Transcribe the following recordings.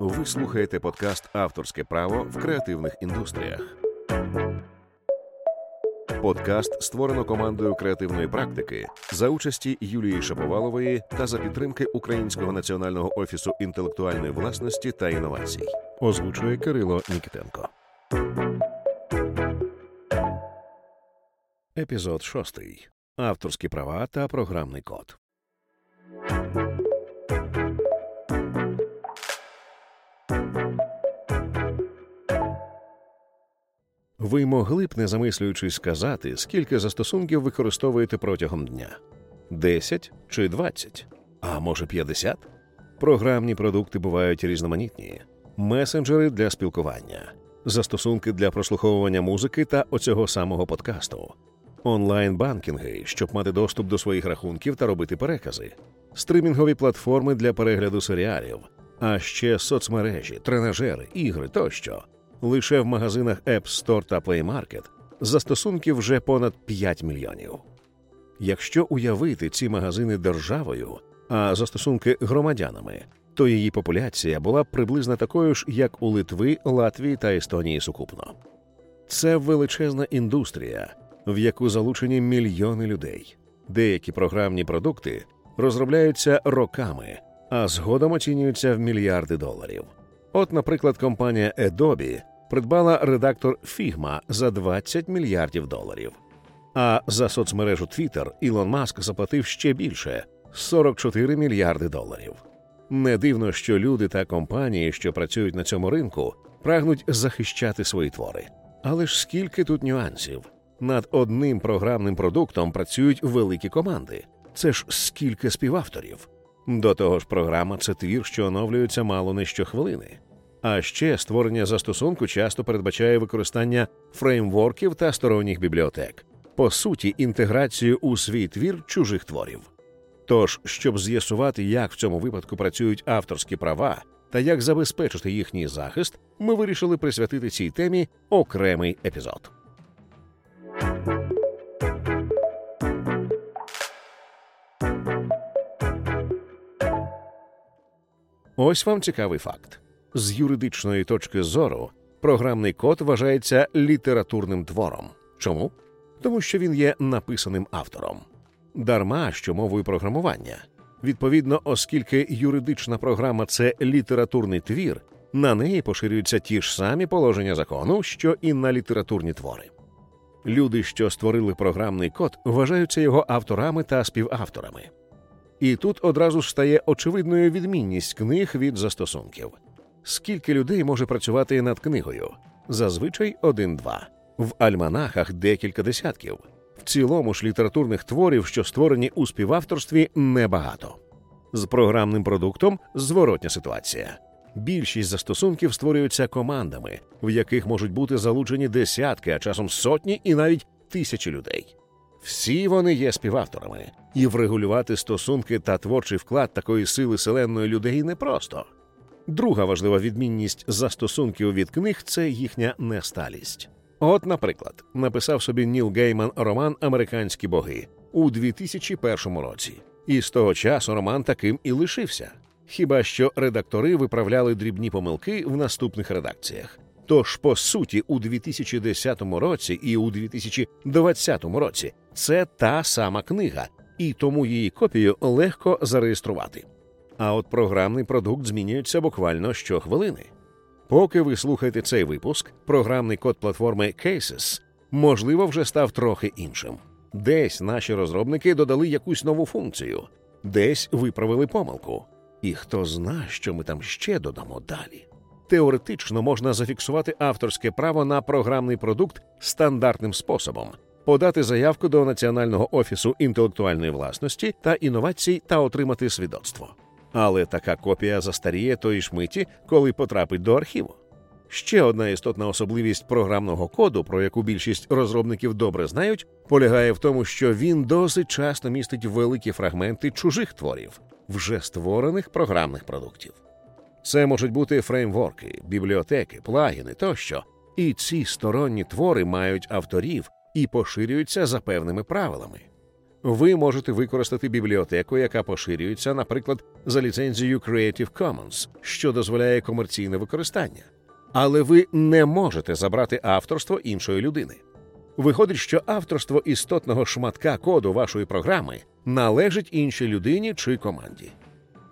Ви слухаєте подкаст Авторське право в креативних індустріях. Подкаст створено командою креативної практики за участі Юлії Шаповалової та за підтримки Українського національного офісу інтелектуальної власності та інновацій. Озвучує Кирило Нікітенко. Епізод шостий. Авторські права та програмний код. Ви могли б, не замислюючись, сказати, скільки застосунків використовуєте протягом дня: 10 чи 20? а може 50? Програмні продукти бувають різноманітні, месенджери для спілкування, застосунки для прослуховування музики та оцього самого подкасту, онлайн-банкінги, щоб мати доступ до своїх рахунків та робити перекази, стримінгові платформи для перегляду серіалів, а ще соцмережі, тренажери, ігри тощо. Лише в магазинах App Store та Play Market застосунків вже понад 5 мільйонів. Якщо уявити ці магазини державою, а застосунки громадянами, то її популяція була б приблизно такою ж, як у Литви, Латвії та Естонії сукупно. Це величезна індустрія, в яку залучені мільйони людей. Деякі програмні продукти розробляються роками, а згодом оцінюються в мільярди доларів. От, наприклад, компанія Adobe придбала редактор Figma за 20 мільярдів доларів. А за соцмережу Twitter Ілон Маск заплатив ще більше 44 мільярди доларів. Не дивно, що люди та компанії, що працюють на цьому ринку, прагнуть захищати свої твори. Але ж скільки тут нюансів? Над одним програмним продуктом працюють великі команди. Це ж скільки співавторів. До того ж, програма це твір, що оновлюється мало не щохвилини. А ще створення застосунку часто передбачає використання фреймворків та сторонніх бібліотек, по суті, інтеграцію у свій твір чужих творів. Тож, щоб з'ясувати, як в цьому випадку працюють авторські права та як забезпечити їхній захист, ми вирішили присвятити цій темі окремий епізод. Ось вам цікавий факт. З юридичної точки зору програмний код вважається літературним твором. Чому? Тому що він є написаним автором. Дарма що мовою програмування. Відповідно, оскільки юридична програма це літературний твір, на неї поширюються ті ж самі положення закону, що і на літературні твори. Люди, що створили програмний код, вважаються його авторами та співавторами. І тут одразу стає очевидною відмінність книг від застосунків. Скільки людей може працювати над книгою? Зазвичай один-два. В альманахах декілька десятків. В цілому ж літературних творів, що створені у співавторстві, небагато. З програмним продуктом зворотня ситуація. Більшість застосунків створюються командами, в яких можуть бути залучені десятки, а часом сотні і навіть тисячі людей. Всі вони є співавторами, і врегулювати стосунки та творчий вклад такої сили селенної людей непросто. Друга важлива відмінність застосунків від книг це їхня несталість. От, наприклад, написав собі Ніл Гейман роман Американські боги у 2001 році, і з того часу роман таким і лишився. Хіба що редактори виправляли дрібні помилки в наступних редакціях. Тож, по суті, у 2010 році і у 2020 році це та сама книга, і тому її копію легко зареєструвати. А от програмний продукт змінюється буквально щохвилини. Поки ви слухаєте цей випуск, програмний код платформи Cases, можливо, вже став трохи іншим. Десь наші розробники додали якусь нову функцію, десь виправили помилку. І хто зна, що ми там ще додамо далі. Теоретично можна зафіксувати авторське право на програмний продукт стандартним способом, подати заявку до Національного офісу інтелектуальної власності та інновацій та отримати свідоцтво. Але така копія застаріє тої ж миті, коли потрапить до архіву. Ще одна істотна особливість програмного коду, про яку більшість розробників добре знають, полягає в тому, що він досить часто містить великі фрагменти чужих творів, вже створених програмних продуктів. Це можуть бути фреймворки, бібліотеки, плагіни тощо, і ці сторонні твори мають авторів і поширюються за певними правилами. Ви можете використати бібліотеку, яка поширюється, наприклад, за ліцензією Creative Commons, що дозволяє комерційне використання. Але ви не можете забрати авторство іншої людини. Виходить, що авторство істотного шматка коду вашої програми належить іншій людині чи команді.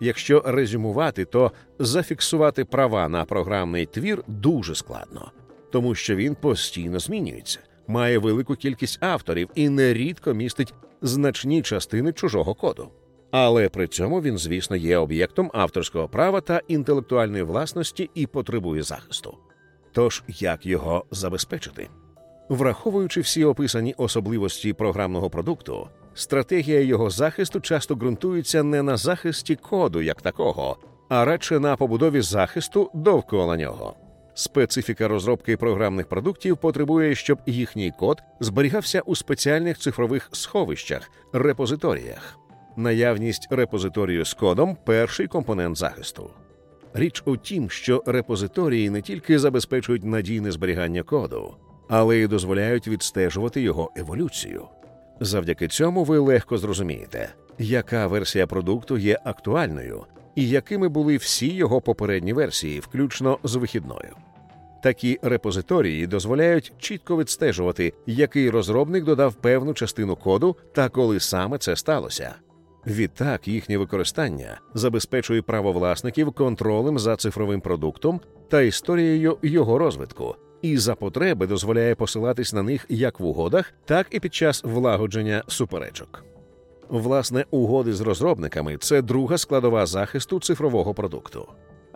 Якщо резюмувати, то зафіксувати права на програмний твір дуже складно, тому що він постійно змінюється, має велику кількість авторів і нерідко містить значні частини чужого коду. Але при цьому він, звісно, є об'єктом авторського права та інтелектуальної власності і потребує захисту. Тож як його забезпечити? Враховуючи всі описані особливості програмного продукту, стратегія його захисту часто ґрунтується не на захисті коду як такого, а радше на побудові захисту довкола нього. Специфіка розробки програмних продуктів потребує, щоб їхній код зберігався у спеціальних цифрових сховищах, репозиторіях. Наявність репозиторію з кодом перший компонент захисту. Річ у тім, що репозиторії не тільки забезпечують надійне зберігання коду, але й дозволяють відстежувати його еволюцію. Завдяки цьому ви легко зрозумієте, яка версія продукту є актуальною і якими були всі його попередні версії, включно з вихідною. Такі репозиторії дозволяють чітко відстежувати, який розробник додав певну частину коду та коли саме це сталося. Відтак їхнє використання забезпечує правовласників контролем за цифровим продуктом та історією його розвитку, і за потреби дозволяє посилатись на них як в угодах, так і під час влагодження суперечок. Власне, угоди з розробниками це друга складова захисту цифрового продукту,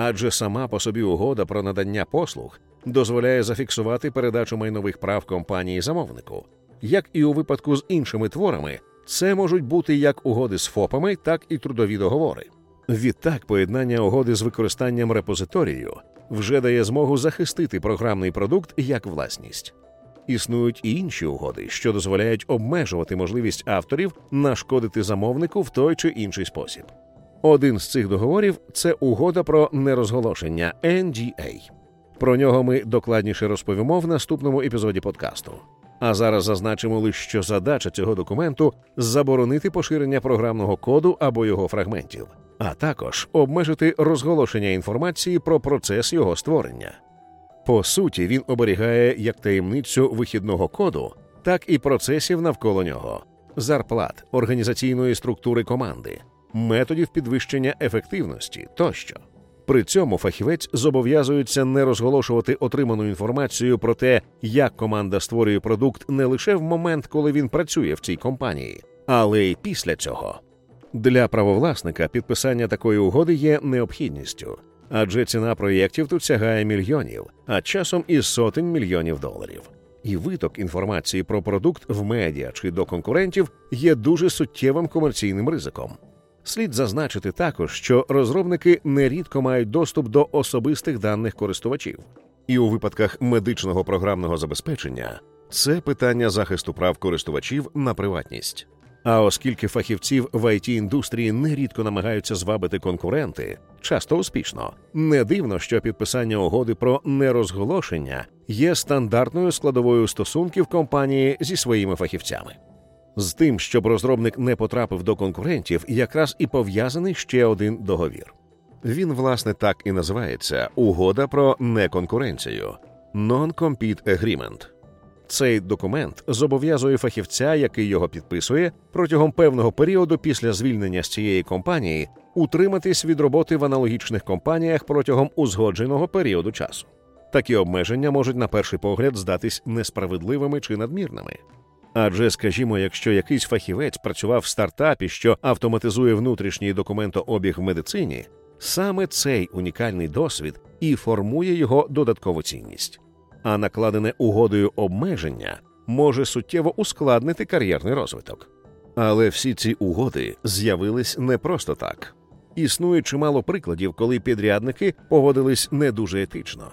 адже сама по собі угода про надання послуг дозволяє зафіксувати передачу майнових прав компанії замовнику, як і у випадку з іншими творами, це можуть бути як угоди з ФОПами, так і трудові договори. Відтак, поєднання угоди з використанням репозиторію вже дає змогу захистити програмний продукт як власність. Існують і інші угоди, що дозволяють обмежувати можливість авторів нашкодити замовнику в той чи інший спосіб. Один з цих договорів це угода про нерозголошення NDA. Про нього ми докладніше розповімо в наступному епізоді подкасту. А зараз зазначимо лише, що задача цього документу заборонити поширення програмного коду або його фрагментів, а також обмежити розголошення інформації про процес його створення. По суті, він оберігає як таємницю вихідного коду, так і процесів навколо нього, зарплат, організаційної структури команди, методів підвищення ефективності тощо. При цьому фахівець зобов'язується не розголошувати отриману інформацію про те, як команда створює продукт не лише в момент, коли він працює в цій компанії, але й після цього. Для правовласника підписання такої угоди є необхідністю, адже ціна проєктів тут сягає мільйонів, а часом і сотень мільйонів доларів. І виток інформації про продукт в медіа чи до конкурентів є дуже суттєвим комерційним ризиком. Слід зазначити також, що розробники нерідко мають доступ до особистих даних користувачів, і у випадках медичного програмного забезпечення це питання захисту прав користувачів на приватність. А оскільки фахівців в it індустрії нерідко намагаються звабити конкуренти, часто успішно, не дивно, що підписання угоди про нерозголошення є стандартною складовою стосунків компанії зі своїми фахівцями. З тим, щоб розробник не потрапив до конкурентів, якраз і пов'язаний ще один договір. Він, власне, так і називається Угода про неконкуренцію Non-Compete Agreement. Цей документ зобов'язує фахівця, який його підписує, протягом певного періоду після звільнення з цієї компанії утриматись від роботи в аналогічних компаніях протягом узгодженого періоду часу. Такі обмеження можуть на перший погляд здатись несправедливими чи надмірними. Адже, скажімо, якщо якийсь фахівець працював в стартапі, що автоматизує внутрішній документообіг в медицині, саме цей унікальний досвід і формує його додаткову цінність, а накладене угодою обмеження може суттєво ускладнити кар'єрний розвиток. Але всі ці угоди з'явились не просто так. Існує чимало прикладів, коли підрядники поводились не дуже етично.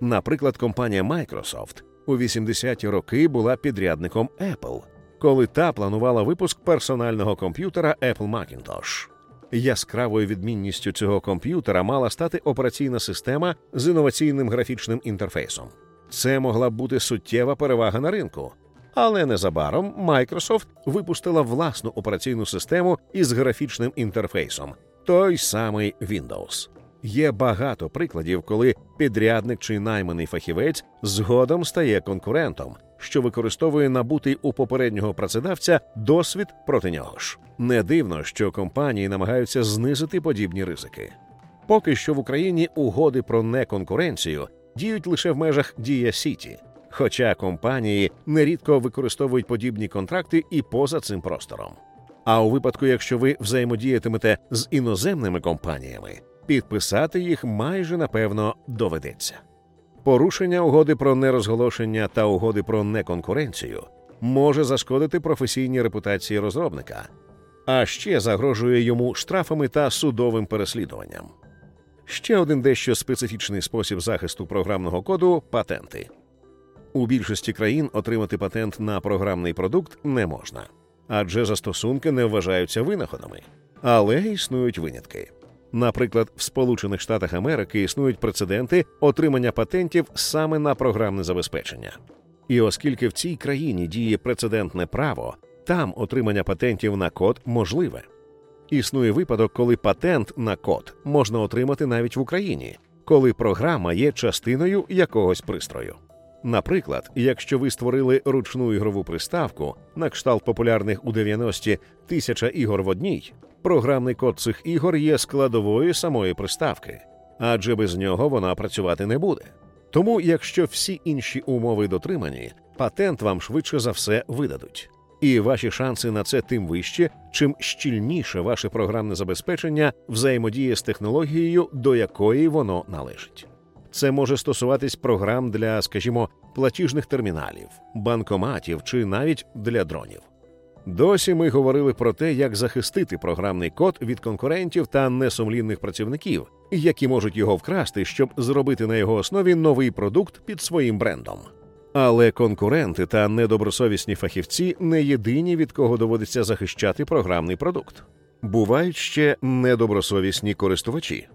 Наприклад, компанія Microsoft у 80-ті роки була підрядником Apple, коли та планувала випуск персонального комп'ютера Apple Macintosh. Яскравою відмінністю цього комп'ютера мала стати операційна система з інноваційним графічним інтерфейсом. Це могла б бути суттєва перевага на ринку. Але незабаром Microsoft випустила власну операційну систему із графічним інтерфейсом, той самий Windows. Є багато прикладів, коли підрядник чи найманий фахівець згодом стає конкурентом, що використовує набутий у попереднього працедавця досвід проти нього ж. Не дивно, що компанії намагаються знизити подібні ризики. Поки що в Україні угоди про неконкуренцію діють лише в межах Дія Сіті, хоча компанії нерідко використовують подібні контракти і поза цим простором. А у випадку, якщо ви взаємодіятимете з іноземними компаніями, підписати їх майже напевно доведеться. Порушення угоди про нерозголошення та угоди про неконкуренцію може зашкодити професійній репутації розробника, а ще загрожує йому штрафами та судовим переслідуванням. Ще один дещо специфічний спосіб захисту програмного коду патенти. У більшості країн отримати патент на програмний продукт не можна, адже застосунки не вважаються винаходами, але існують винятки. Наприклад, в Сполучених Штатах Америки існують прецеденти отримання патентів саме на програмне забезпечення. І оскільки в цій країні діє прецедентне право, там отримання патентів на код можливе. Існує випадок, коли патент на код можна отримати навіть в Україні, коли програма є частиною якогось пристрою. Наприклад, якщо ви створили ручну ігрову приставку на кшталт популярних у 90-ті тисяча ігор в одній, програмний код цих ігор є складовою самої приставки, адже без нього вона працювати не буде. Тому, якщо всі інші умови дотримані, патент вам швидше за все видадуть. І ваші шанси на це тим вищі, чим щільніше ваше програмне забезпечення взаємодіє з технологією, до якої воно належить. Це може стосуватись програм для, скажімо, платіжних терміналів, банкоматів чи навіть для дронів. Досі ми говорили про те, як захистити програмний код від конкурентів та несумлінних працівників, які можуть його вкрасти, щоб зробити на його основі новий продукт під своїм брендом. Але конкуренти та недобросовісні фахівці не єдині, від кого доводиться захищати програмний продукт. Бувають ще недобросовісні користувачі.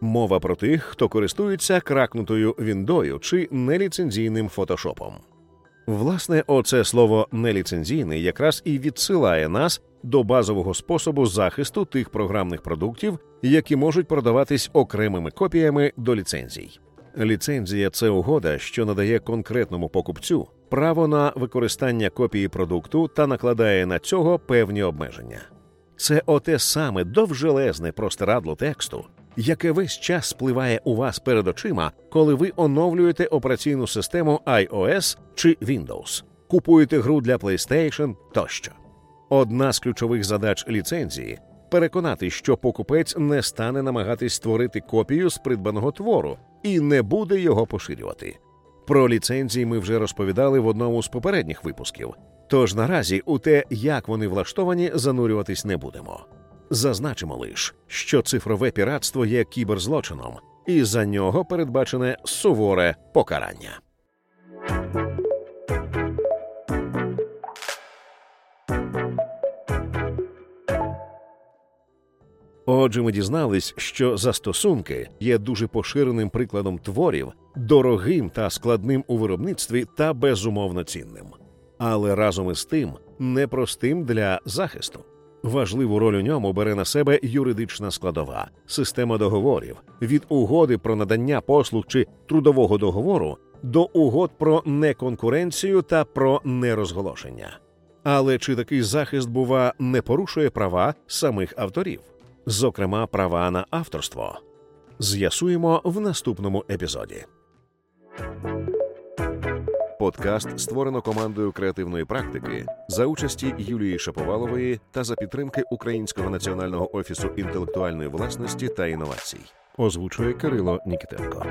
Мова про тих, хто користується кракнутою віндою чи неліцензійним фотошопом. Власне, оце слово неліцензійний якраз і відсилає нас до базового способу захисту тих програмних продуктів, які можуть продаватись окремими копіями до ліцензій. Ліцензія це угода, що надає конкретному покупцю право на використання копії продукту та накладає на цього певні обмеження. Це оте саме довжелезне простирадло тексту, яке весь час спливає у вас перед очима, коли ви оновлюєте операційну систему iOS чи Windows, купуєте гру для PlayStation тощо. Одна з ключових задач ліцензії переконати, що покупець не стане намагатись створити копію з придбаного твору і не буде його поширювати. Про ліцензії ми вже розповідали в одному з попередніх випусків. Тож наразі у те, як вони влаштовані, занурюватись не будемо. Зазначимо лише, що цифрове піратство є кіберзлочином, і за нього передбачене суворе покарання. Отже, ми дізнались, що застосунки є дуже поширеним прикладом творів, дорогим та складним у виробництві та безумовно цінним, але разом із тим непростим для захисту. Важливу роль у ньому бере на себе юридична складова, система договорів від угоди про надання послуг чи трудового договору до угод про неконкуренцію та про нерозголошення. Але чи такий захист, бува, не порушує права самих авторів, зокрема права на авторство? З'ясуємо в наступному епізоді. Подкаст створено командою креативної практики за участі Юлії Шаповалової та за підтримки Українського національного офісу інтелектуальної власності та інновацій. Озвучує Кирило Нікітенко.